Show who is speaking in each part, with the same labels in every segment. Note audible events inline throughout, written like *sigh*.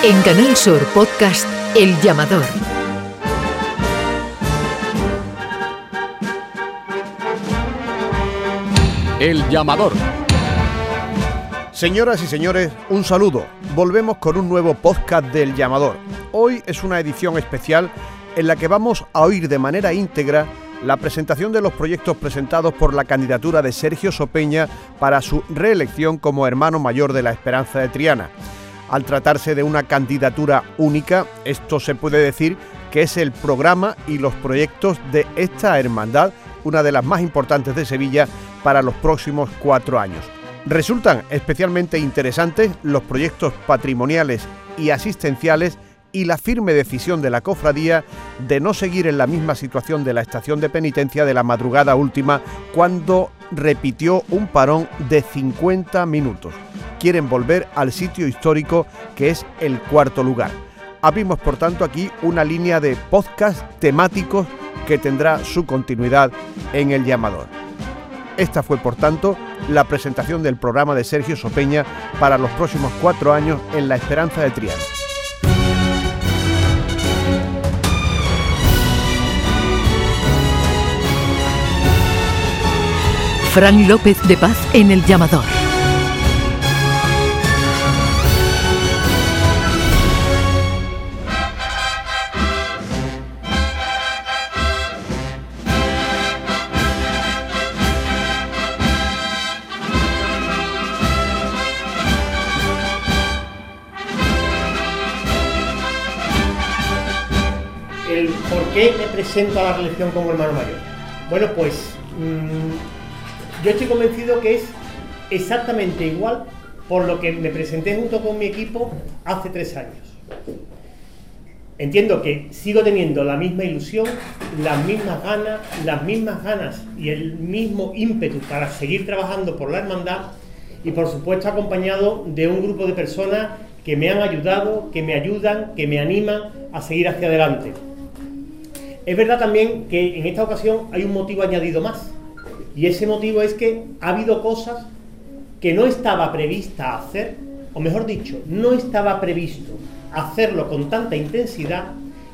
Speaker 1: En Canal Sur Podcast El Llamador.
Speaker 2: El llamador.
Speaker 3: Señoras y señores, un saludo. Volvemos con un nuevo podcast del llamador. Hoy es una edición especial en la que vamos a oír de manera íntegra la presentación de los proyectos presentados por la candidatura de Sergio Sopeña para su reelección como hermano mayor de la Esperanza de Triana. Al tratarse de una candidatura única, esto se puede decir que es el programa y los proyectos de esta hermandad, una de las más importantes de Sevilla para los próximos cuatro años. Resultan especialmente interesantes los proyectos patrimoniales y asistenciales y la firme decisión de la cofradía de no seguir en la misma situación de la estación de penitencia de la madrugada última cuando repitió un parón de 50 minutos. Quieren volver al sitio histórico que es el cuarto lugar. Abrimos por tanto aquí una línea de podcast temáticos que tendrá su continuidad en el llamador. Esta fue por tanto la presentación del programa de Sergio Sopeña para los próximos cuatro años en La Esperanza de Triana.
Speaker 1: Fran López de Paz en El Llamador.
Speaker 4: Qué me presento a la reelección como hermano mayor. Bueno, pues mm, yo estoy convencido que es exactamente igual por lo que me presenté junto con mi equipo hace tres años. Entiendo que sigo teniendo la misma ilusión, las mismas ganas, las mismas ganas y el mismo ímpetu para seguir trabajando por la hermandad y por supuesto acompañado de un grupo de personas que me han ayudado, que me ayudan, que me animan a seguir hacia adelante. Es verdad también que en esta ocasión hay un motivo añadido más. Y ese motivo es que ha habido cosas que no estaba prevista hacer, o mejor dicho, no estaba previsto hacerlo con tanta intensidad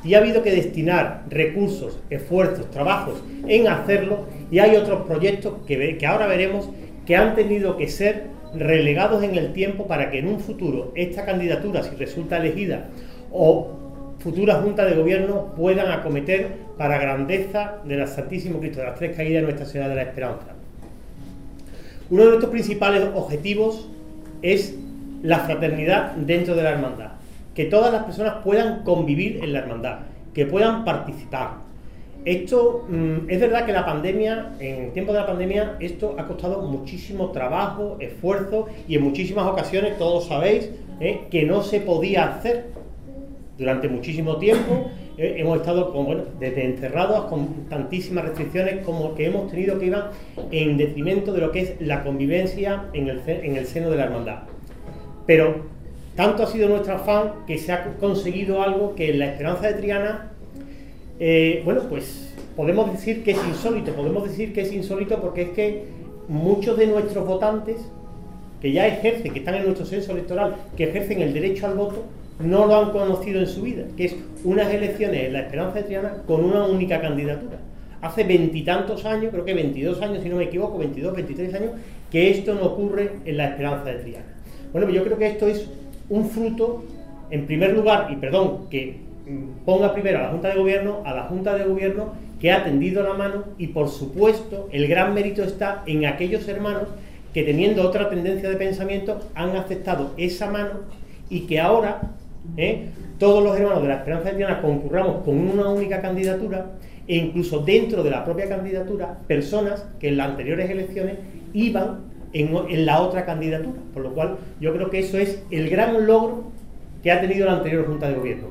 Speaker 4: y ha habido que destinar recursos, esfuerzos, trabajos en hacerlo y hay otros proyectos que, que ahora veremos que han tenido que ser relegados en el tiempo para que en un futuro esta candidatura, si resulta elegida, o futuras juntas de gobierno puedan acometer para grandeza de la Santísimo Cristo de las Tres Caídas de Nuestra Señora de la Esperanza. Uno de nuestros principales objetivos es la fraternidad dentro de la hermandad, que todas las personas puedan convivir en la hermandad, que puedan participar. Esto mm, es verdad que la pandemia, en el tiempo de la pandemia, esto ha costado muchísimo trabajo, esfuerzo y en muchísimas ocasiones, todos sabéis, eh, que no se podía hacer durante muchísimo tiempo eh, hemos estado desde encerrados con tantísimas restricciones como que hemos tenido que ir en detrimento de lo que es la convivencia en el, en el seno de la hermandad. Pero tanto ha sido nuestro afán que se ha conseguido algo que en la esperanza de Triana, eh, bueno, pues podemos decir que es insólito, podemos decir que es insólito porque es que muchos de nuestros votantes que ya ejercen, que están en nuestro censo electoral, que ejercen el derecho al voto, no lo han conocido en su vida, que es unas elecciones en la Esperanza de Triana con una única candidatura. Hace veintitantos años, creo que 22 años, si no me equivoco, 22, 23 años, que esto no ocurre en la Esperanza de Triana. Bueno, pues yo creo que esto es un fruto, en primer lugar, y perdón, que mm, ponga primero a la Junta de Gobierno, a la Junta de Gobierno que ha tendido la mano y por supuesto el gran mérito está en aquellos hermanos que teniendo otra tendencia de pensamiento han aceptado esa mano y que ahora ¿eh? todos los hermanos de la Esperanza Triana concurramos con una única candidatura e incluso dentro de la propia candidatura personas que en las anteriores elecciones iban en, en la otra candidatura. Por lo cual yo creo que eso es el gran logro que ha tenido la anterior Junta de Gobierno.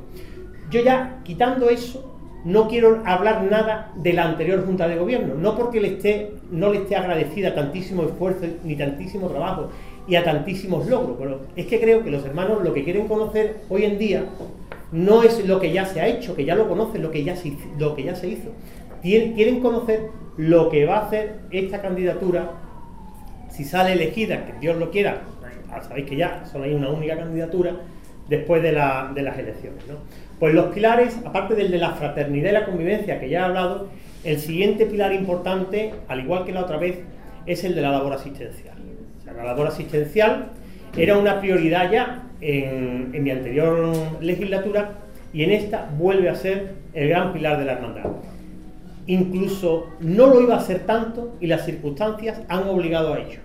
Speaker 4: Yo ya, quitando eso, no quiero hablar nada de la anterior Junta de Gobierno, no porque le esté, no le esté agradecida tantísimo esfuerzo ni tantísimo trabajo y a tantísimos logros, es que creo que los hermanos lo que quieren conocer hoy en día no es lo que ya se ha hecho, que ya lo conocen, lo que ya se, hizo- Quieren conocer lo que va a hacer esta candidatura si sale elegida, que Dios lo quiera, sabéis que ya solo hay una única candidatura, después de, las elecciones. Pues los pilares, aparte del de la fraternidad y la convivencia que ya he hablado, el siguiente pilar importante, al igual que la otra vez, es el de la labor asistencial. La labor asistencial era una prioridad ya en, mi anterior legislatura y en esta vuelve a ser el gran pilar de la hermandad. Incluso no lo iba a ser tanto y las circunstancias han obligado a ello.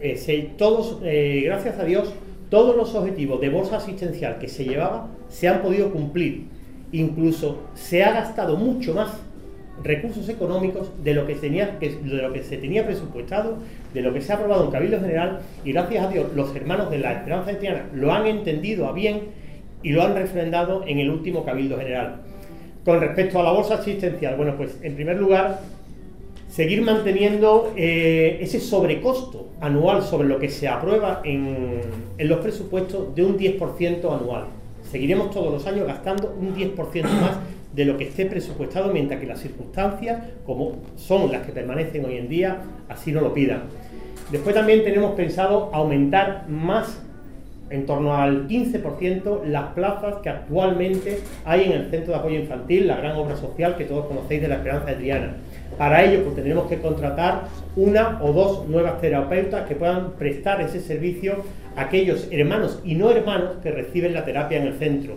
Speaker 4: Eh, todos, eh, gracias a Dios, todos los objetivos de bolsa asistencial que se llevaba se han podido cumplir. Incluso se ha gastado mucho más recursos económicos de lo que, tenía, de lo que se tenía presupuestado, de lo que se ha aprobado en Cabildo General y gracias a Dios los hermanos de la Esperanza Triana lo han entendido a bien y lo han refrendado en el último Cabildo General. Con respecto a la bolsa asistencial, bueno, pues en primer lugar, seguir manteniendo eh, ese sobrecosto anual sobre lo que se aprueba en, en los presupuestos de un 10% anual. Seguiremos todos los años gastando un 10% más de lo que esté presupuestado, mientras que las circunstancias, como son las que permanecen hoy en día, así no lo pidan. Después también tenemos pensado aumentar más en torno al 15% las plazas que actualmente hay en el Centro de Apoyo Infantil, la gran obra social que todos conocéis de la Esperanza de Triana. Para ello, pues tendremos que contratar una o dos nuevas terapeutas que puedan prestar ese servicio a aquellos hermanos y no hermanos que reciben la terapia en el centro.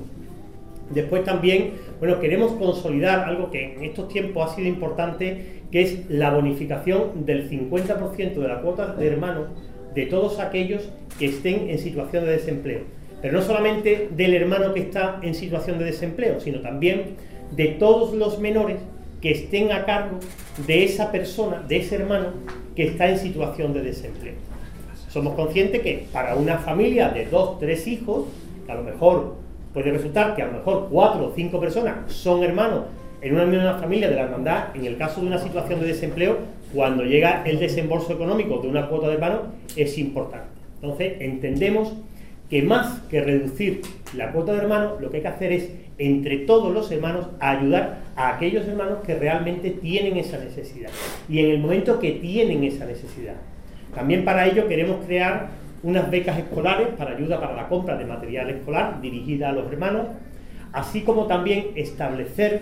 Speaker 4: Después también, bueno, queremos consolidar algo que en estos tiempos ha sido importante, que es la bonificación del 50% de la cuota de hermanos de todos aquellos que estén en situación de desempleo. Pero no solamente del hermano que está en situación de desempleo, sino también de todos los menores que estén a cargo de esa persona, de ese hermano que está en situación de desempleo. Somos conscientes que para una familia de dos, tres hijos, a lo mejor puede resultar que a lo mejor cuatro o cinco personas son hermanos en una misma familia de la hermandad, en el caso de una situación de desempleo, cuando llega el desembolso económico de una cuota de hermano, es importante. Entonces, entendemos que más que reducir la cuota de hermanos, lo que hay que hacer es, entre todos los hermanos, ayudar a aquellos hermanos que realmente tienen esa necesidad. Y en el momento que tienen esa necesidad. También para ello queremos crear unas becas escolares para ayuda para la compra de material escolar dirigida a los hermanos, así como también establecer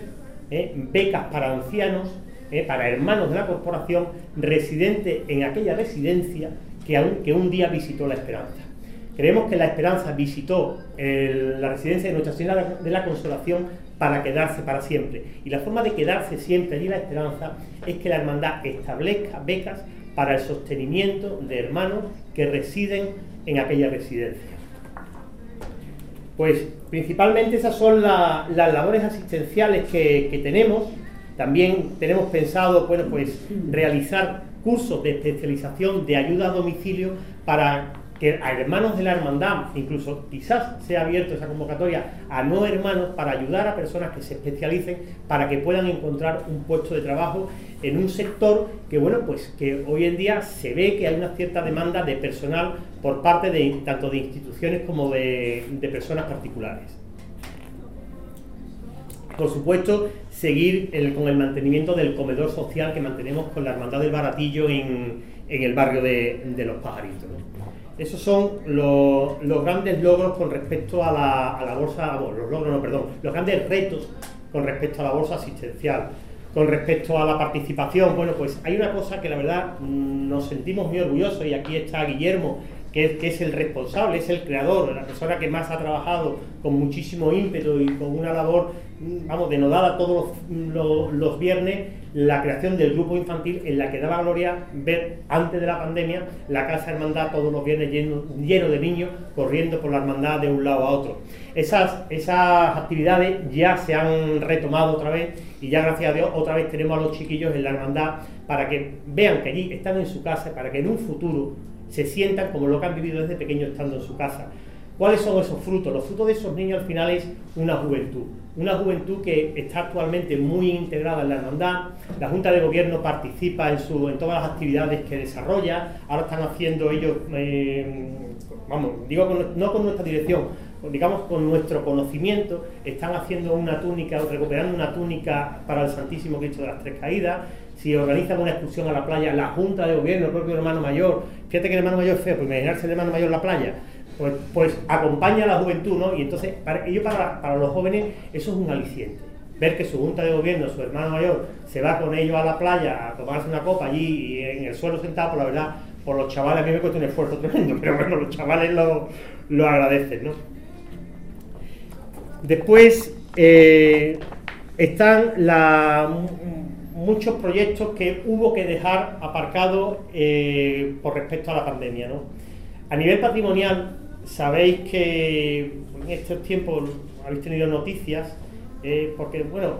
Speaker 4: eh, becas para ancianos, eh, para hermanos de la corporación residentes en aquella residencia que, un día visitó la Esperanza. Creemos que la Esperanza visitó la residencia de Nuestra Señora de la Consolación para quedarse para siempre. Y la forma de quedarse siempre allí la Esperanza es que la hermandad establezca becas para el sostenimiento de hermanos que residen en aquella residencia. Pues principalmente esas son las labores asistenciales que, que tenemos. También tenemos pensado bueno, pues, realizar cursos de especialización de ayuda a domicilio para que a hermanos de la hermandad, incluso quizás sea abierto esa convocatoria a no hermanos para ayudar a personas que se especialicen para que puedan encontrar un puesto de trabajo en un sector que bueno pues que hoy en día se ve que hay una cierta demanda de personal por parte de tanto de instituciones como de, personas particulares. Por supuesto, seguir con el mantenimiento del comedor social que mantenemos con la Hermandad del Baratillo en, el barrio de, Los Pajaritos. Esos son los, grandes logros con respecto a la, bolsa, los logros, no, perdón, los grandes retos con respecto a la bolsa asistencial. Con respecto a la participación, bueno, pues hay una cosa que la verdad mm, nos sentimos muy orgullosos y aquí está Guillermo, que es, el responsable, es el creador, la persona que más ha trabajado con muchísimo ímpetu y con una labor, mm, vamos, denodada todos los, viernes, la creación del grupo infantil en la que daba gloria ver antes de la pandemia la Casa Hermandad todos los viernes lleno, lleno de niños corriendo por la hermandad de un lado a otro. Esas, esas actividades ya se han retomado otra vez y ya gracias a Dios otra vez tenemos a los chiquillos en la hermandad para que vean que allí están en su casa, para que en un futuro se sientan como lo que han vivido desde pequeños estando en su casa. ¿Cuáles son esos frutos? Los frutos de esos niños al final es una juventud, una juventud que está actualmente muy integrada en la hermandad. La Junta de Gobierno participa en, todas las actividades que desarrolla. Ahora están haciendo ellos, eh, vamos, digo no con nuestra dirección, digamos con nuestro conocimiento, están haciendo una túnica, recuperando una túnica para el Santísimo Cristo de las Tres Caídas si organizan una excursión a la playa, la Junta de Gobierno, el propio hermano mayor, fíjate que el hermano mayor es feo, pues imaginarse el hermano mayor en la playa, pues, pues acompaña a la juventud, ¿no? Y entonces, para, ello para, para los jóvenes, eso es un aliciente. Ver que su junta de gobierno, su hermano mayor, se va con ellos a la playa a tomarse una copa allí y en el suelo sentado, por la verdad, por los chavales a mí me cuesta un esfuerzo tremendo, *laughs* pero bueno, los chavales lo, lo agradecen, ¿no? Después eh, están la, muchos proyectos que hubo que dejar aparcados eh, por respecto a la pandemia. ¿no? A nivel patrimonial, sabéis que en estos tiempos habéis tenido noticias, eh, porque, bueno,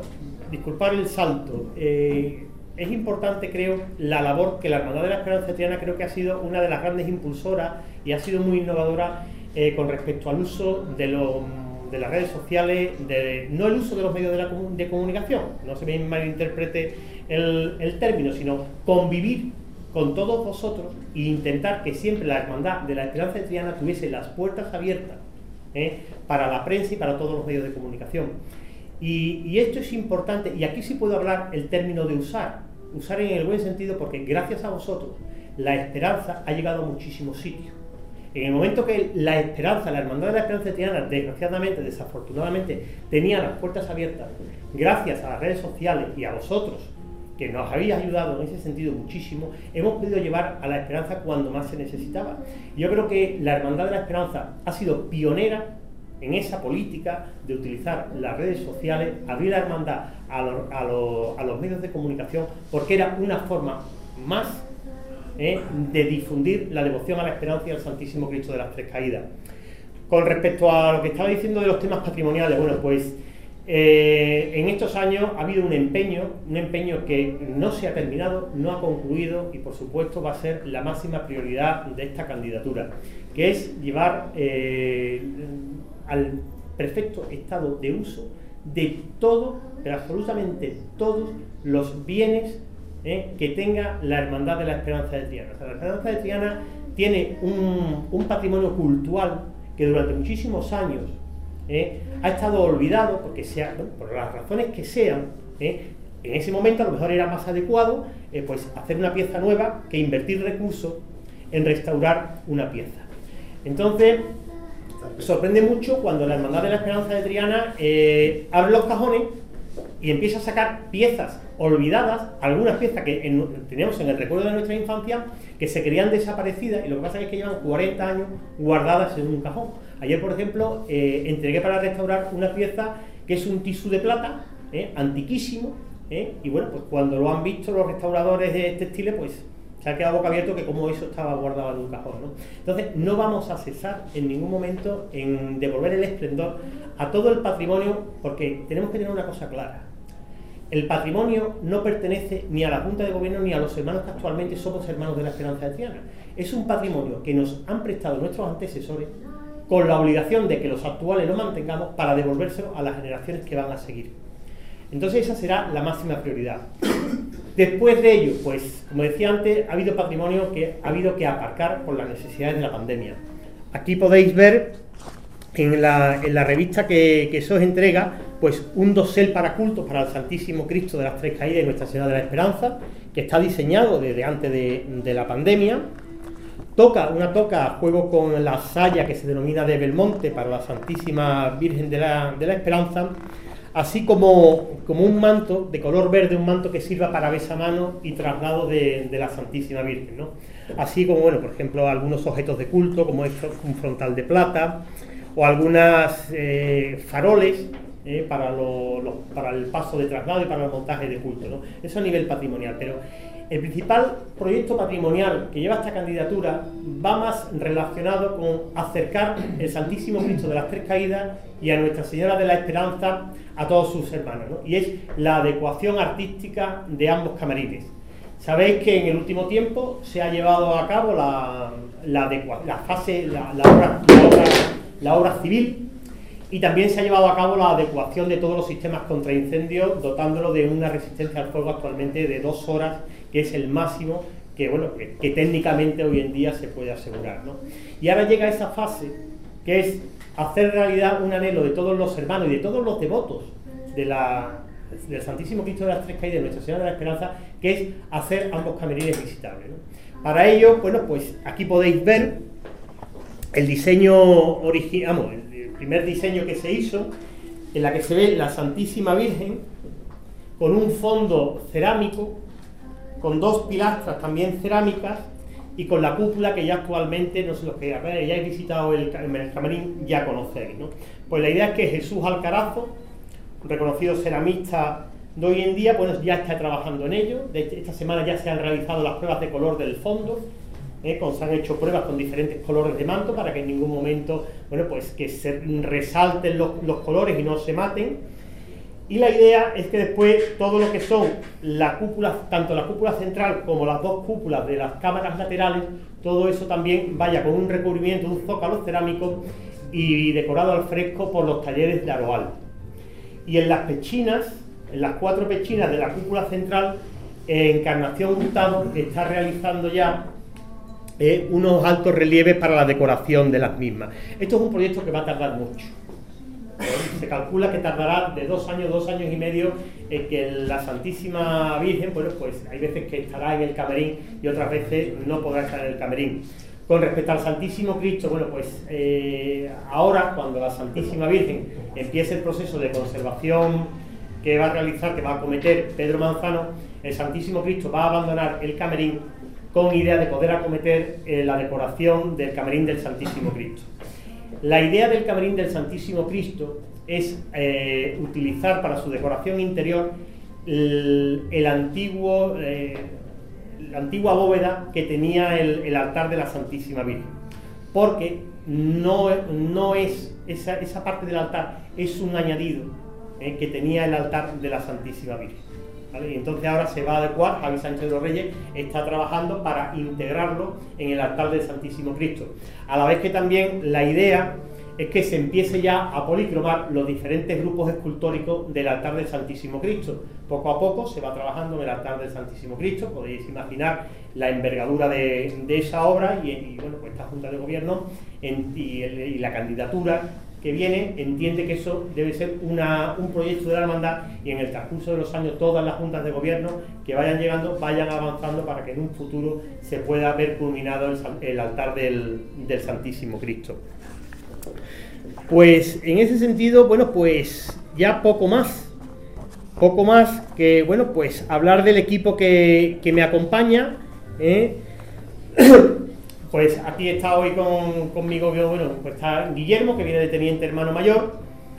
Speaker 4: disculpar el salto. es importante, creo, la labor que la Hermandad de la Esperanza Triana creo que ha sido una de las grandes impulsoras y ha sido muy innovadora con respecto al uso de los de las redes sociales, no el uso de los medios de, comunicación, no se me malinterprete el, término, sino convivir con todos vosotros e intentar que siempre la hermandad de la Esperanza de Triana tuviese las puertas abiertas ¿eh? para la prensa y para todos los medios de comunicación. Y, esto es importante, y aquí sí puedo hablar el término de usar, usar en el buen sentido porque gracias a vosotros la esperanza ha llegado a muchísimos sitios. En el momento que la esperanza, la hermandad de la esperanza tiana, desgraciadamente, desafortunadamente, tenía las puertas abiertas, gracias a las redes sociales y a vosotros, que nos habéis ayudado en ese sentido muchísimo, hemos podido llevar a la esperanza cuando más se necesitaba. Yo creo que la Hermandad de la Esperanza ha sido pionera en esa política de utilizar las redes sociales, abrir la hermandad a, a los medios de comunicación, porque era una forma más de difundir la devoción a la esperanza y al Santísimo Cristo de las Tres Caídas. Con respecto a lo que estaba diciendo de los temas patrimoniales, bueno, pues eh, en estos años ha habido un empeño, un empeño que no se ha terminado, no ha concluido y por supuesto va a ser la máxima prioridad de esta candidatura, que es llevar eh, al perfecto estado de uso de todo, pero absolutamente todos los bienes ¿eh? que tenga la Hermandad de la Esperanza de Triana. la Esperanza de Triana tiene un, patrimonio cultural que durante muchísimos años ¿eh? ha estado olvidado, porque sea, por las razones que sean, ¿eh? en ese momento a lo mejor era más adecuado pues hacer una pieza nueva que invertir recursos en restaurar una pieza. Entonces, sorprende mucho cuando la Hermandad de la Esperanza de Triana abre los cajones y empieza a sacar piezas olvidadas, algunas piezas que teníamos en el recuerdo de nuestra infancia, que se creían desaparecidas y lo que pasa es que llevan 40 años guardadas en un cajón. Ayer, por ejemplo, eh, entregué para restaurar una pieza que es un tisú de plata, eh, antiquísimo, eh, y bueno, pues cuando lo han visto los restauradores de textiles, pues se ha quedado boca abierto que como eso estaba guardado en un cajón. Entonces, no vamos a cesar en ningún momento en devolver el esplendor a todo el patrimonio, porque tenemos que tener una cosa clara el patrimonio no pertenece ni a la Junta de Gobierno ni a los hermanos que actualmente somos hermanos de la Esperanza Triana. Es un patrimonio que nos han prestado nuestros antecesores con la obligación de que los actuales lo mantengamos para devolvérselo a las generaciones que van a seguir. Entonces esa será la máxima prioridad. Después de ello, pues como decía antes, ha habido patrimonio que ha habido que aparcar por las necesidades de la pandemia. Aquí podéis ver en la, en la revista que, que, se os entrega, pues un dosel para cultos para el Santísimo Cristo de las Tres Caídas y Nuestra Señora de la Esperanza, que está diseñado desde antes de, la pandemia. Toca, una toca a juego con la saya que se denomina de Belmonte para la Santísima Virgen de la, de la Esperanza, así como, como, un manto de color verde, un manto que sirva para besamano y traslado de, de la Santísima Virgen. ¿no? Así como, bueno, por ejemplo, algunos objetos de culto, como un frontal de plata, o algunas eh, faroles eh, para, el paso de traslado y para el montaje de culto. ¿no? Eso a nivel patrimonial, pero el principal proyecto patrimonial que lleva esta candidatura va más relacionado con acercar el Santísimo Cristo de las Tres Caídas y a Nuestra Señora de la Esperanza a todos sus hermanos, ¿no? y es la adecuación artística de ambos camarines. Sabéis que en el último tiempo se ha llevado a cabo la, la, la fase, la, la obra la obra civil y también se ha llevado a cabo la adecuación de todos los sistemas contra incendios, dotándolo de una resistencia al fuego actualmente de dos horas, que es el máximo que, bueno, que, técnicamente hoy en día se puede asegurar. Y ahora llega esa fase, que es hacer realidad un anhelo de todos los hermanos y de todos los devotos de la, del Santísimo Cristo de las Tres Caídas de Nuestra Señora de la Esperanza, que es hacer ambos camerines visitables. Para ello, bueno, pues aquí podéis ver el diseño original, el primer diseño que se hizo, en la que se ve la Santísima Virgen con un fondo cerámico, con dos pilastras también cerámicas y con la cúpula que ya actualmente, no sé los que ya habéis visitado el, el camarín, ya conocéis. ¿no? Pues la idea es que Jesús Alcarazo, reconocido ceramista de hoy en día, bueno, ya está trabajando en ello. De esta semana ya se han realizado las pruebas de color del fondo. ¿Eh? se han hecho pruebas con diferentes colores de manto para que en ningún momento, bueno, pues que se resalten los, los colores y no se maten. Y la idea es que después todo lo que son la cúpula, tanto la cúpula central como las dos cúpulas de las cámaras laterales, todo eso también vaya con un recubrimiento, un zócalo cerámico y decorado al fresco por los talleres de Aroal. Y en las pechinas, en las cuatro pechinas de la cúpula central, Encarnación Hurtado está realizando ya eh, unos altos relieves para la decoración de las mismas. Esto es un proyecto que va a tardar mucho se calcula que tardará de dos años, dos años y medio en que la Santísima Virgen, bueno, pues hay veces que estará en el camerín y otras veces no podrá estar en el camerín. Con respecto al Santísimo Cristo, bueno, pues eh, ahora cuando la Santísima Virgen empiece el proceso de conservación que va a realizar, que va a acometer Pedro Manzano, el Santísimo Cristo va a abandonar el camerín con idea de poder acometer eh, la decoración del camerín del Santísimo Cristo. La idea del camarín del Santísimo Cristo es eh, utilizar para su decoración interior el, antiguo, eh, la antigua bóveda que tenía el, altar de la Santísima Virgen. Porque no, no es esa, parte del altar, es un añadido que tenía el altar de la Santísima Virgen. Y entonces ahora se va a adecuar, Javi Sánchez de los Reyes está trabajando para integrarlo en el altar del Santísimo Cristo. A la vez que también la idea es que se empiece ya a policromar los diferentes grupos escultóricos del altar del Santísimo Cristo. Poco a poco se va trabajando en el altar del Santísimo Cristo, podéis imaginar la envergadura de, esa obra y, bueno, pues esta Junta de Gobierno y la candidatura que viene entiende que eso debe ser un proyecto de la hermandad y en el transcurso de los años todas las juntas de gobierno que vayan llegando vayan avanzando para que en un futuro se pueda ver culminado el, altar del, Santísimo Cristo. Pues en ese sentido, bueno, pues ya poco más. Poco más que, bueno, pues hablar del equipo que, me acompaña. ¿eh? Pues aquí está hoy conmigo, bueno, pues está Guillermo, que viene de teniente hermano mayor,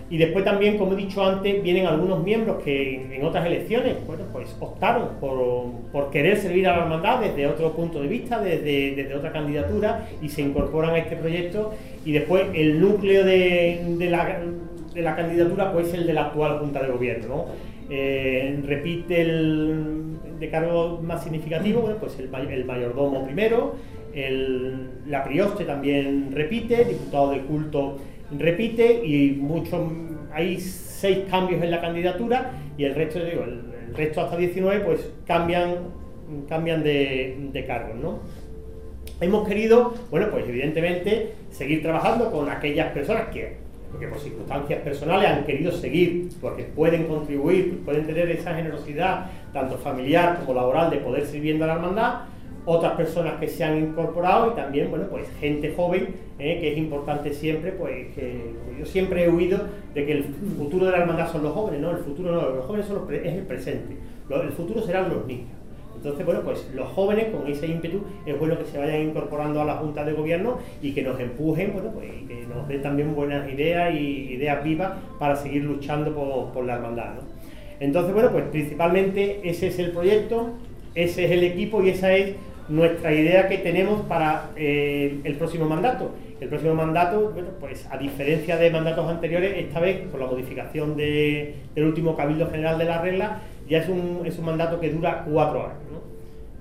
Speaker 4: y después también, como he dicho antes, vienen algunos miembros que en otras elecciones, bueno, pues optaron por, querer servir a la hermandad desde otro punto de vista, desde, otra candidatura, y se incorporan a este proyecto, y después el núcleo de, la, candidatura, pues el de la actual Junta de Gobierno, eh, repite el de cargo más significativo, pues el mayordomo primero, la Prioste también repite, diputado de culto repite y muchos, hay seis cambios en la candidatura y el resto, digo, el, resto hasta 19 pues cambian, cambian de, de cargos, ¿no? Hemos querido, bueno, pues evidentemente seguir trabajando con aquellas personas que, que por circunstancias personales han querido seguir, porque pueden contribuir, pueden tener esa generosidad, tanto familiar como laboral, de poder servir a la hermandad, otras personas que se han incorporado y también, bueno, pues gente joven, eh, que es importante siempre, pues que yo siempre he oído de que el futuro de la hermandad son los jóvenes, no, el futuro no, los jóvenes son es el presente, el futuro serán los niños. Entonces, bueno, pues los jóvenes con ese ímpetu es bueno que se vayan incorporando a la Junta de Gobierno y que nos empujen, bueno, pues y que nos den también buenas ideas y ideas vivas para seguir luchando por, por la hermandad. ¿no? Entonces, bueno, pues principalmente ese es el proyecto, ese es el equipo y esa es nuestra idea que tenemos para eh, el próximo mandato. El próximo mandato, pues a diferencia de mandatos anteriores, esta vez con la modificación del último Cabildo General de la regla, ya es un, es un mandato que dura cuatro años.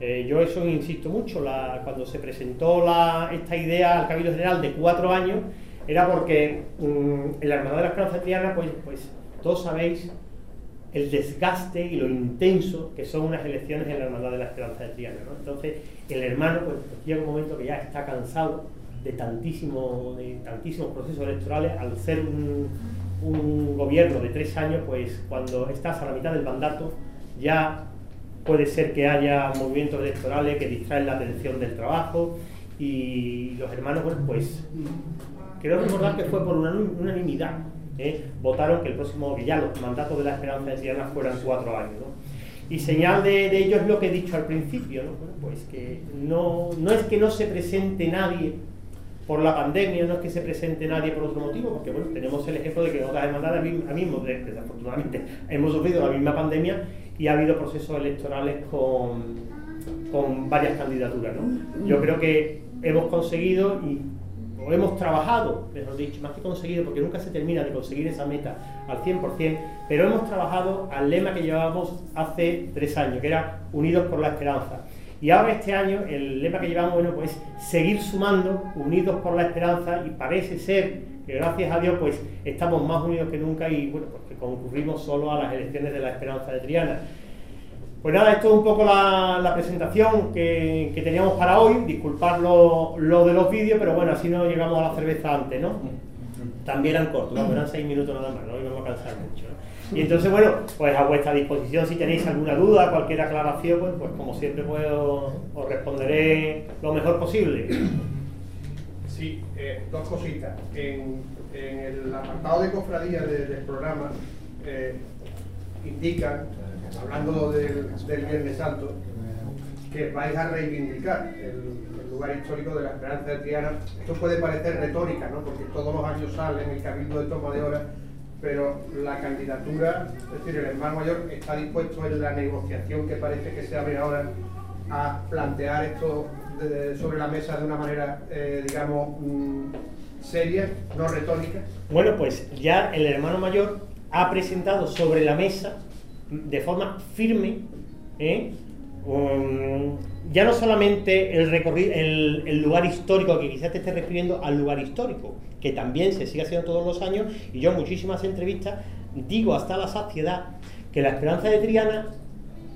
Speaker 4: Eh, yo eso insisto mucho, cuando se presentó esta idea al Cabildo General de cuatro años, era porque mm, en la Hermandad de la Esperanza Triana, pues, pues todos sabéis el desgaste y lo intenso que son unas elecciones en la Hermandad de la Esperanza de Triana. ¿no? Entonces, el hermano pues, llega un momento que ya está cansado de, tantísimo, de tantísimos procesos electorales, al ser un, gobierno de tres años, pues cuando estás a la mitad del mandato, ya puede ser que haya movimientos electorales que distraen la atención del trabajo y los hermanos, bueno, pues quiero recordar que fue por una unanimidad. ¿Eh? Votaron que el próximo, que ya los mandatos de la esperanza de Triana fueran cuatro años. ¿no? Y señal de, de, ello es lo que he dicho al principio, ¿no? Bueno, pues que no, no es que no se presente nadie por la pandemia, no es que se presente nadie por otro motivo, porque bueno, tenemos el ejemplo de que otras hermandades mismo, desafortunadamente, *laughs* hemos sufrido la misma pandemia y ha habido procesos electorales con, con varias candidaturas. ¿no? Yo creo que hemos conseguido y o hemos trabajado, mejor dicho, más que conseguido, porque nunca se termina de conseguir esa meta al 100%, pero hemos trabajado al lema que llevábamos hace tres años, que era Unidos por la Esperanza. Y ahora este año el lema que llevamos, bueno, pues seguir sumando, unidos por la esperanza, y parece ser que gracias a Dios, pues estamos más unidos que nunca y bueno, pues que concurrimos solo a las elecciones de la esperanza de Triana. Pues nada, esto es un poco la, presentación que, teníamos para hoy. Disculpad lo, de los vídeos, pero bueno, así no llegamos a la cerveza antes, ¿no? También eran cortos, eran seis minutos nada más, no íbamos a cansar mucho. Y entonces, bueno, pues a vuestra disposición si tenéis alguna duda, cualquier aclaración, pues, pues como siempre puedo, os responderé lo mejor posible.
Speaker 3: Sí, eh, dos cositas. En, el apartado de cofradía del programa eh, indican hablando del, Viernes Santo, que vais a reivindicar el, lugar histórico de la Esperanza de Triana. Esto puede parecer retórica, ¿no? porque todos los años sale en el Cabildo de Toma de Hora, pero la candidatura, es decir, el hermano mayor está dispuesto en la negociación que parece que se abre ahora a plantear esto sobre la mesa de una manera, eh, digamos, mm, seria, no retórica.
Speaker 4: Bueno, pues ya el hermano mayor ha presentado sobre la mesa de forma firme, ¿eh? ya no solamente el, recorrido, el, lugar histórico, que quizás te esté refiriendo al lugar histórico, que también se sigue haciendo todos los años, y yo en muchísimas entrevistas digo hasta la saciedad que la esperanza de Triana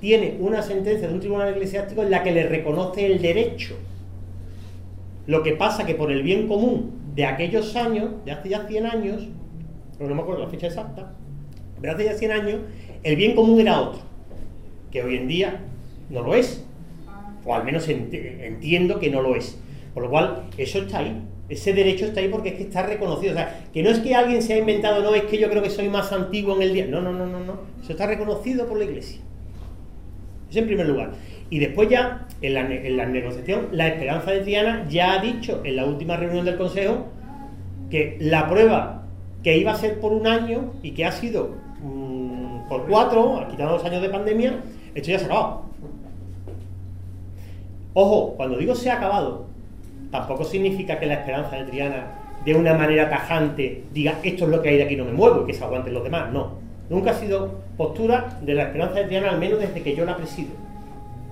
Speaker 4: tiene una sentencia de un tribunal eclesiástico en la que le reconoce el derecho. Lo que pasa que por el bien común de aquellos años, de hace ya 100 años, no me acuerdo la fecha exacta, de hace ya 100 años, el bien común era otro, que hoy en día no lo es, o al menos entiendo que no lo es. Por lo cual, eso está ahí, ese derecho está ahí porque es que está reconocido. O sea, que no es que alguien se ha inventado, no, es que yo creo que soy más antiguo en el día. No, no, no, no, no. Eso está reconocido por la Iglesia. Eso en primer lugar. Y después ya, en la, en la negociación, la Esperanza de Triana ya ha dicho en la última reunión del Consejo que la prueba que iba a ser por un año y que ha sido por cuatro, quitando los años de pandemia, esto ya se ha acabado. Ojo, cuando digo se ha acabado, tampoco significa que la esperanza de Triana de una manera tajante diga esto es lo que hay de aquí, no me muevo y que se aguanten los demás. No. Nunca ha sido postura de la esperanza de Triana, al menos desde que yo la presido.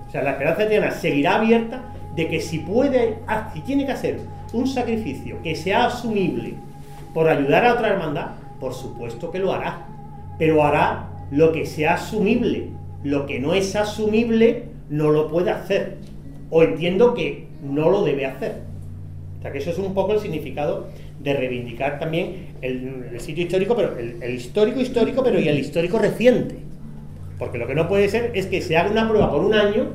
Speaker 4: O sea, la esperanza de Triana seguirá abierta de que si puede, si tiene que hacer un sacrificio que sea asumible por ayudar a otra hermandad, por supuesto que lo hará. Pero hará lo que sea asumible. Lo que no es asumible no lo puede hacer. O entiendo que no lo debe hacer. O sea que eso es un poco el significado de reivindicar también el, sitio histórico, pero el, histórico histórico, pero y el histórico reciente. Porque lo que no puede ser es que se haga una prueba por un año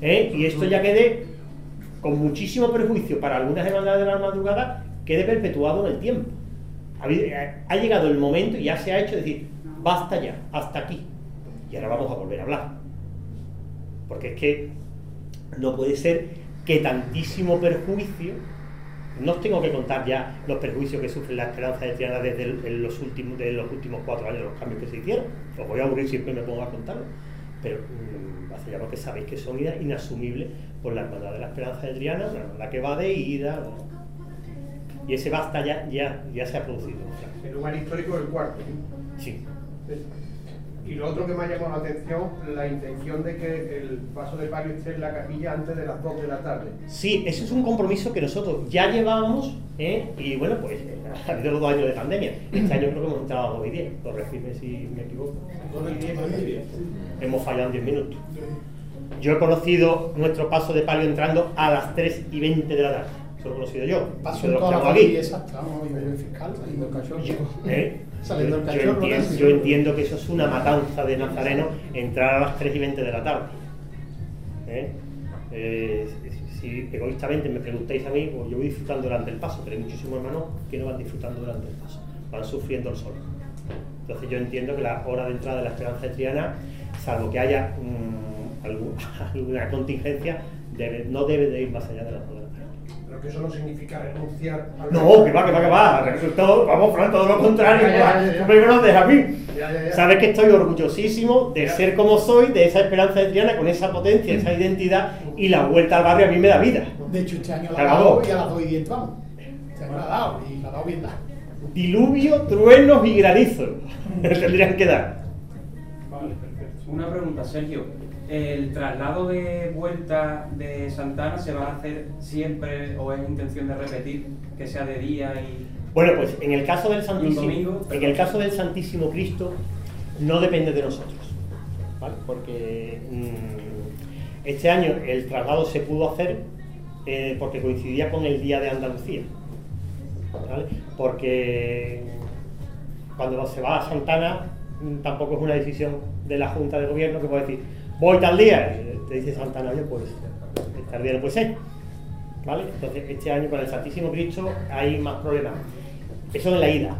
Speaker 4: ¿eh? y esto ya quede con muchísimo perjuicio para algunas hermandades de la madrugada, quede perpetuado en el tiempo. Ha, ha llegado el momento y ya se ha hecho decir, basta ya, hasta aquí. Y ahora vamos a volver a hablar. Porque es que no puede ser que tantísimo perjuicio, no os tengo que contar ya los perjuicios que sufre la esperanza de Triana desde los, últimos, de los últimos cuatro años, los cambios que se hicieron. Os voy a aburrir siempre me pongo a contarlo. Pero mmm, hace ya porque sabéis que son inasumibles por la hermandad de la esperanza de Triana, la que va de ida. Y ese basta ya, ya, ya se ha producido.
Speaker 3: El lugar histórico del cuarto.
Speaker 4: Sí.
Speaker 3: Y lo otro que me ha llamado la atención, la intención de que el paso de palio esté en la capilla antes de las 2 de la tarde.
Speaker 4: Sí, eso es un compromiso que nosotros ya llevábamos, ¿eh? y bueno, pues ha habido los dos años de pandemia. Este año creo que hemos entrado a 2 y 10, corregidme si me equivoco. 2 y 10, hemos fallado en 10 minutos. Yo he conocido nuestro paso de palio entrando a las 3 y 20 de la tarde. Lo conocido yo.
Speaker 5: Paso los que aquí. Exacto, fiscal,
Speaker 4: ¿Eh? *laughs* yo, entiendo, que eso es una matanza de Nazareno entrar a las 3 y 20 de la tarde. ¿Eh? Eh, si egoístamente me preguntáis a mí, pues yo voy disfrutando durante el paso, pero hay muchísimos hermanos que no van disfrutando durante el paso, van sufriendo el sol. Entonces yo entiendo que la hora de entrada de la esperanza de Triana, salvo que haya mm, *laughs* alguna contingencia, no debe de ir más allá de las horas
Speaker 5: Pero que eso no significa renunciar
Speaker 4: al No, que va, que va, que va. Todo, vamos, Fran, todo lo contrario. Conoces a mí. Sabes que estoy orgullosísimo de ser como soy, de esa esperanza de Triana, con esa potencia, esa identidad, y la vuelta al barrio a mí me da vida.
Speaker 5: De hecho, este año la ha dado y a las 2 y 10 vamos. Se me la ha dado y la ha dado bien.
Speaker 4: Diluvio, truenos y granizo. *laughs* Tendrían que dar.
Speaker 6: Vale, perfecto. Una pregunta, Sergio ¿El traslado de vuelta de Santana se va a hacer siempre o es intención de repetir que sea de día y
Speaker 4: bueno pues en el caso del Santísimo en el caso del Santísimo Cristo no depende de nosotros ¿vale? porque mm, este año el traslado se pudo hacer eh, porque coincidía con el día de Andalucía ¿vale? porque cuando se va a Santana mm, tampoco es una decisión de la Junta de Gobierno que puede decir voy tal día, te dice Santana, oye, pues tal día no puede ser. ¿Vale? Entonces, este año con el Santísimo Cristo hay más problemas. Eso en la ida.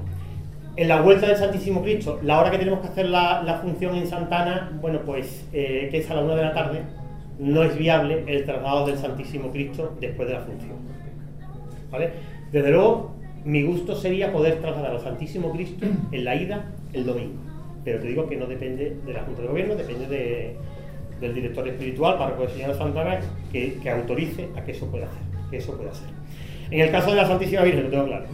Speaker 4: En la vuelta del Santísimo Cristo, la hora que tenemos que hacer la, función en Santana, bueno, pues eh, que es a la una de la tarde, no es viable el traslado del Santísimo Cristo después de la función. ¿Vale? Desde luego, mi gusto sería poder trasladar al Santísimo Cristo en la ida el domingo. Pero te digo que no depende de la Junta de Gobierno, depende de, del director espiritual, para el Señor Santana, que, que autorice a que eso pueda hacer, que eso pueda hacer. En el caso de la Santísima Virgen, lo tengo claro.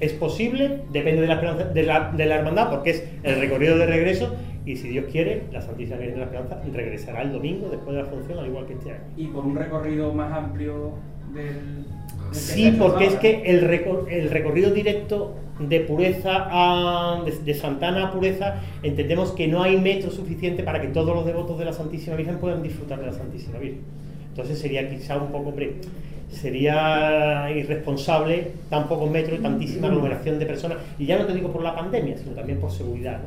Speaker 4: Es posible, depende de la, de la, de la hermandad, porque es el recorrido de regreso, y si Dios quiere, la Santísima Virgen de la Esperanza regresará el domingo después de la función, al igual que este año.
Speaker 6: Y por un recorrido más amplio del...
Speaker 4: Sí, porque es que el, el recorrido directo de pureza a, de, Santana a pureza, entendemos que no hay metro suficiente para que todos los devotos de la Santísima Virgen puedan disfrutar de la Santísima Virgen. Entonces sería quizá un poco, hombre, sería irresponsable tan pocos metros y tantísima aglomeración de personas, y ya no te digo por la pandemia, sino también por seguridad.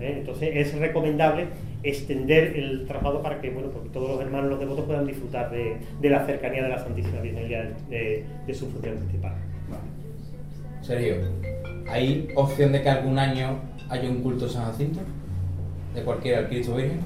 Speaker 4: ¿Eh? Entonces es recomendable extender el traslado para que bueno, porque todos los hermanos, los devotos puedan disfrutar de, la cercanía de la Santísima Virgen de, de su función principal.
Speaker 7: Sergio, ¿hay opción de que algún año haya un culto San Jacinto? ¿De cualquiera al Cristo Virgen?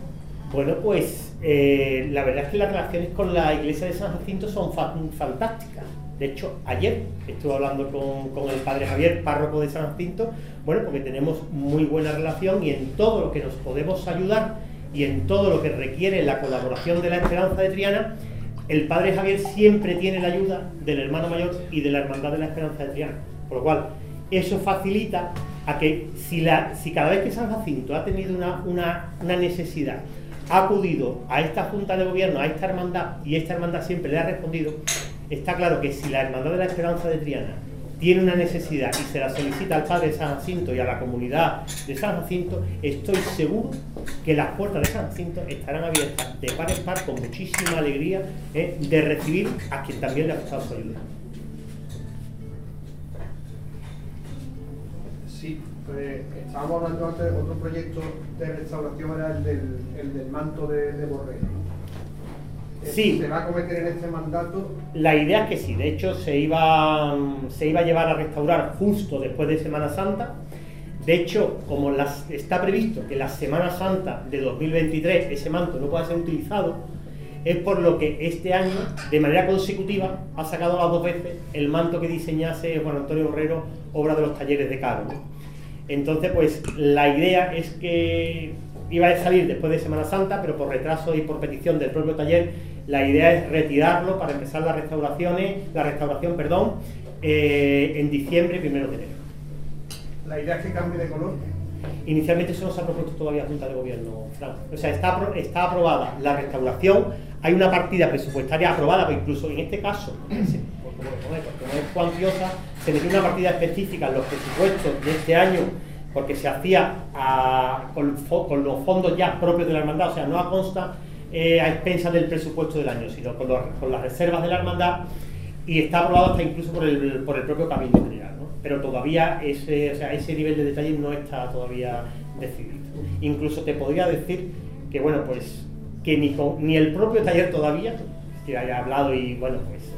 Speaker 4: Bueno, pues eh, la verdad es que las relaciones con la iglesia de San Jacinto son fantásticas. De hecho, ayer estuve hablando con, con, el padre Javier, párroco de San Jacinto, bueno, porque tenemos muy buena relación y en todo lo que nos podemos ayudar y en todo lo que requiere la colaboración de la Esperanza de Triana, el padre Javier siempre tiene la ayuda del hermano mayor y de la Hermandad de la Esperanza de Triana. Por lo cual, eso facilita a que si, la, si cada vez que San Jacinto ha tenido una, necesidad, ha acudido a esta Junta de Gobierno, a esta hermandad, y esta hermandad siempre le ha respondido, está claro que si la Hermandad de la Esperanza de Triana tiene una necesidad y se la solicita al Padre de San Jacinto y a la comunidad de San Jacinto, estoy seguro que las puertas de San Jacinto estarán abiertas de par en par con muchísima alegría eh, de recibir a quien también le ha gustado su ayuda.
Speaker 3: Sí, pues estábamos hablando antes de otro proyecto de restauración, era el del, manto de, de Borrell.
Speaker 4: Sí.
Speaker 3: ¿Se va a cometer en este mandato?
Speaker 4: La idea es que sí, de hecho se iba, se iba a llevar a restaurar justo después de Semana Santa. De hecho, como las, está previsto que la Semana Santa de 2023 ese manto no pueda ser utilizado, es por lo que este año, de manera consecutiva, ha sacado las dos veces el manto que diseñase Juan Antonio Borrero, obra de los talleres de Caro. Entonces, pues la idea es que iba a salir después de Semana Santa, pero por retraso y por petición del propio taller, la idea es retirarlo para empezar las restauraciones, la restauración, perdón, eh, en diciembre, primero de enero.
Speaker 3: ¿La idea es que cambie de color?
Speaker 4: Inicialmente eso no se ha propuesto todavía Junta de Gobierno, O sea, está, está aprobada la restauración, hay una partida presupuestaria aprobada, pero incluso en este caso, como no es cuantiosa, se metió una partida específica en los presupuestos de este año porque se hacía con, los fondos ya propios de la hermandad, o sea, no a consta eh, a expensas del presupuesto del año, sino con, las reservas de la hermandad y está aprobado hasta incluso por el, propio Camino General, pero todavía ese, ese nivel de detalle no está todavía decidido. Incluso te podría decir que, bueno, pues que ni, ni el propio taller todavía que haya hablado y bueno, pues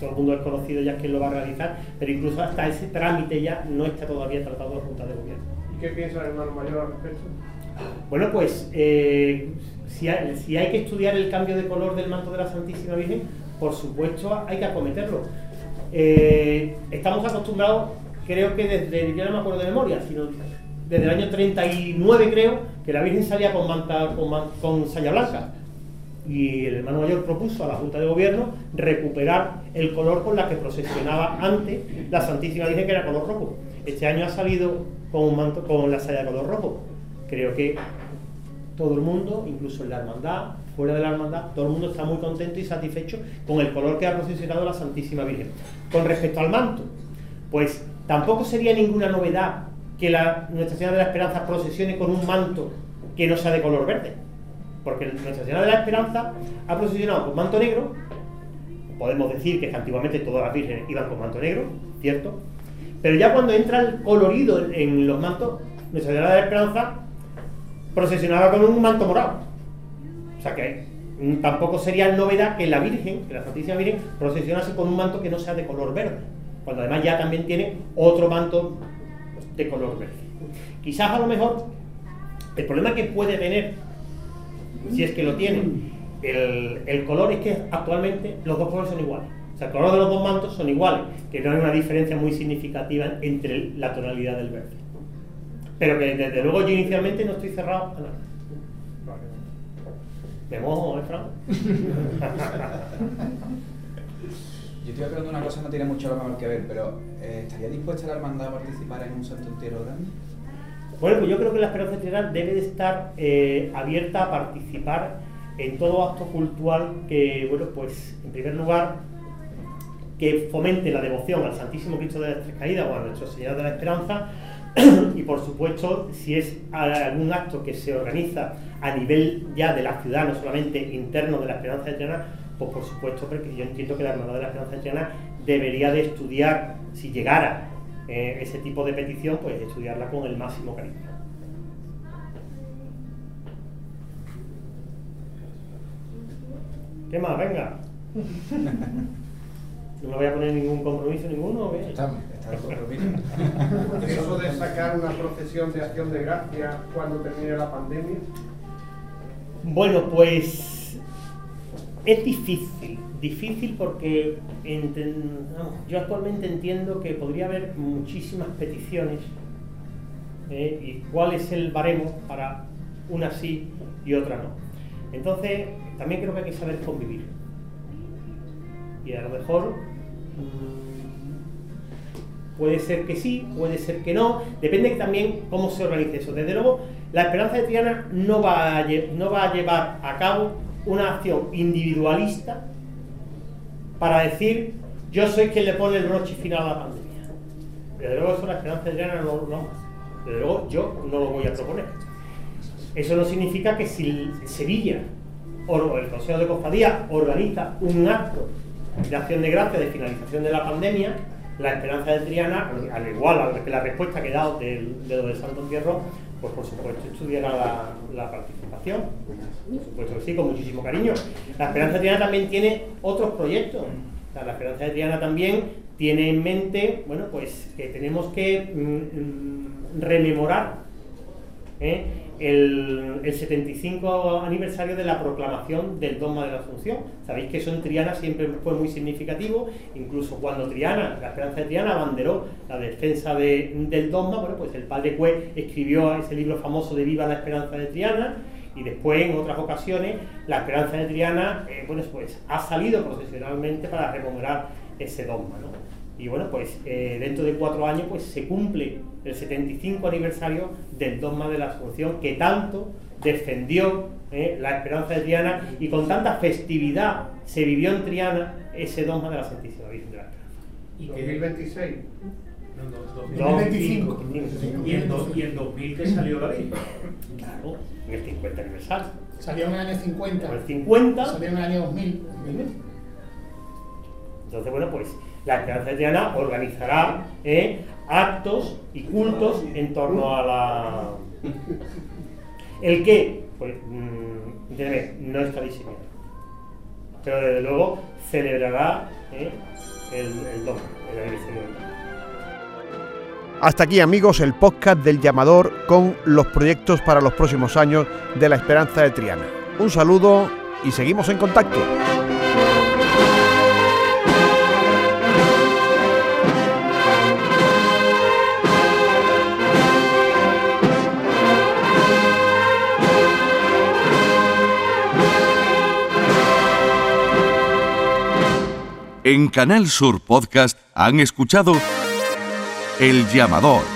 Speaker 4: todo el mundo es conocido ya quién lo va a realizar, pero incluso hasta ese trámite ya no está todavía tratado la Junta de Gobierno.
Speaker 5: ¿Y qué piensa el hermano mayor al respecto?
Speaker 4: Bueno, pues eh, si, hay, que estudiar el cambio de color del manto de la Santísima Virgen, por supuesto hay que acometerlo. Eh, estamos acostumbrados, creo que desde, yo no me acuerdo de memoria, sino desde el año 39 creo, que la Virgen salía con manta con, con saya blanca. Y el hermano mayor propuso a la Junta de Gobierno recuperar el color con la que procesionaba antes la Santísima Virgen, que era color rojo. Este año ha salido con un manto con la saya color rojo. Creo que todo el mundo, incluso en la hermandad, fuera de la hermandad, todo el mundo está muy contento y satisfecho con el color que ha procesionado la Santísima Virgen. Con respecto al manto, pues tampoco sería ninguna novedad que la Nuestra Señora de la Esperanza procesione con un manto que no sea de color verde. Porque Nuestra Señora de la Esperanza ha procesionado con manto negro. Podemos decir que antiguamente todas las vírgenes iban con manto negro, ¿cierto? Pero ya cuando entra el colorido en los mantos, Nuestra Señora de la Esperanza procesionaba con un manto morado. O sea que mm, tampoco sería novedad que la Virgen, que la Santísima Virgen, procesionase con un manto que no sea de color verde. Cuando además ya también tiene otro manto de color verde. Quizás a lo mejor el problema que puede tener, si es que lo tiene, el, el color es que actualmente los dos colores son iguales. O sea, el color de los dos mantos son iguales, que no hay una diferencia muy significativa entre la tonalidad del verde. Pero que desde luego yo inicialmente no estoy cerrado a nada. ¿Me mojo, eh, Fran? *laughs*
Speaker 8: Yo estoy hablando de una cosa que no tiene mucho lo mejor que ver, pero eh, ¿estaría dispuesta la hermandad a participar en un santo entierro grande?
Speaker 4: Bueno, pues yo creo que la Esperanza General debe de estar eh, abierta a participar en todo acto cultural que, bueno, pues en primer lugar, que fomente la devoción al Santísimo Cristo de las Tres Caídas o a Nuestra Señora de la Esperanza y por supuesto si es algún acto que se organiza a nivel ya de la ciudad, no solamente interno de la Esperanza de Triana, pues por supuesto porque yo entiendo que la Hermandad de la Esperanza de Triana debería de estudiar, si llegara eh, ese tipo de petición, pues estudiarla con el máximo cariño. ¿Qué más? Venga. *laughs* No me voy a poner ningún compromiso ninguno. ¿o qué?
Speaker 5: Eso de sacar una procesión de acción de gracia cuando termine la pandemia,
Speaker 4: Bueno, pues es difícil, difícil porque enten- yo actualmente entiendo que podría haber muchísimas peticiones ¿eh? y cuál es el baremo para una sí y otra no. Entonces, también creo que hay que saber convivir. Y a lo mejor mm, puede ser que sí, puede ser que no, depende también cómo se organice eso. Desde luego, la Esperanza de Triana no va a, no va a llevar a cabo una acción individualista para decir yo soy quien le pone el broche final a la pandemia. Desde luego eso la Esperanza de Triana no hace. Desde luego yo no lo voy a proponer. Eso no significa que si Sevilla o el Consejo de Cofradía organiza un acto de acción de gracia de finalización de la pandemia, la esperanza de Triana, al igual que la respuesta que he dado del, de lo del Santo Entierro, pues por supuesto estudiará la, participación. Por supuesto que sí, con muchísimo cariño. La esperanza de Triana también tiene otros proyectos. La esperanza de Triana también tiene en mente, bueno, pues que tenemos que mm, mm, rememorar ¿eh? El, el 75 aniversario de la proclamación del dogma de la Asunción. Sabéis que eso en Triana siempre fue muy significativo, incluso cuando Triana, la Esperanza de Triana, abanderó la defensa de- del dogma, bueno, pues el padre Cue escribió ese libro famoso de Viva la Esperanza de Triana, y después en otras ocasiones la Esperanza de Triana, eh, bueno, pues ha salido procesionalmente para rememorar ese dogma. Y bueno, pues eh, dentro de cuatro años pues se cumple el 75 aniversario del dogma de la Asunción que tanto defendió eh, la esperanza de Triana y con tanta festividad se vivió en Triana ese dogma de la Santísima Virgen de la Esperanza.
Speaker 5: ¿Y 2026?
Speaker 9: No, no,
Speaker 5: 2025.
Speaker 9: 2025. Y el, do- y el 2000 que salió la ley.
Speaker 4: Claro, en el 50 aniversario.
Speaker 5: Salió en el año 50.
Speaker 4: En el 50
Speaker 5: Salió en el año 2000.
Speaker 4: Entonces, bueno, pues la Esperanza Triana organizará eh, actos y cultos en torno a la... ¿El qué? Pues, mm, no está diseñado. pero desde luego celebrará ¿eh? el, el 2, el 19.
Speaker 3: Hasta aquí amigos el podcast del llamador con los proyectos para los próximos años de la Esperanza de Triana. Un saludo y seguimos en contacto.
Speaker 10: En Canal Sur Podcast han escuchado El Llamador